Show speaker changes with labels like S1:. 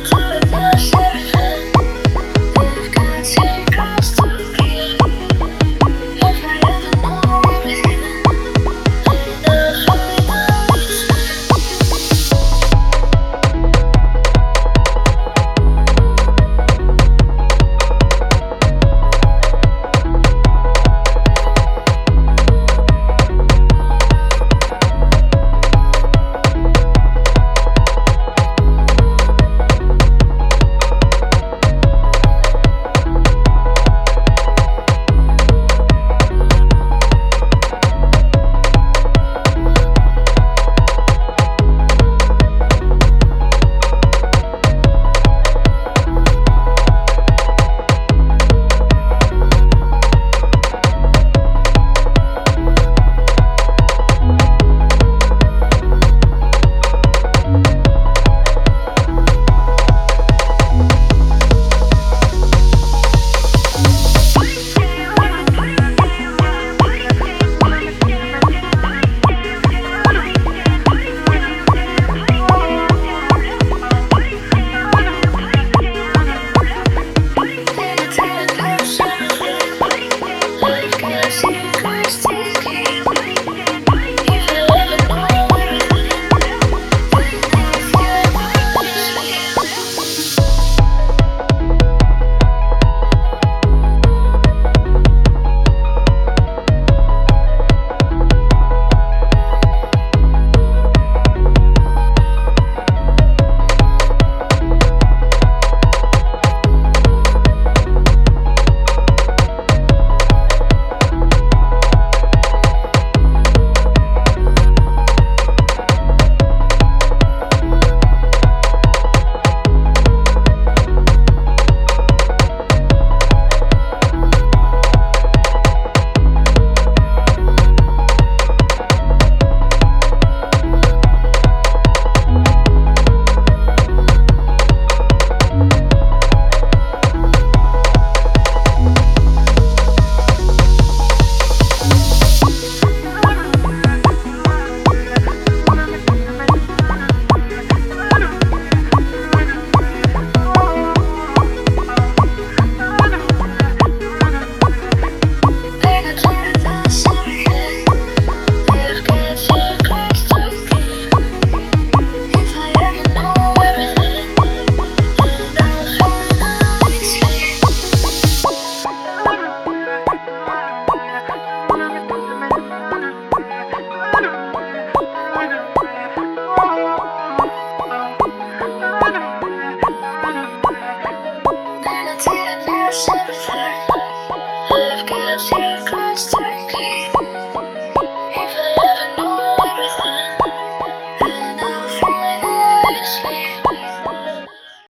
S1: the truth.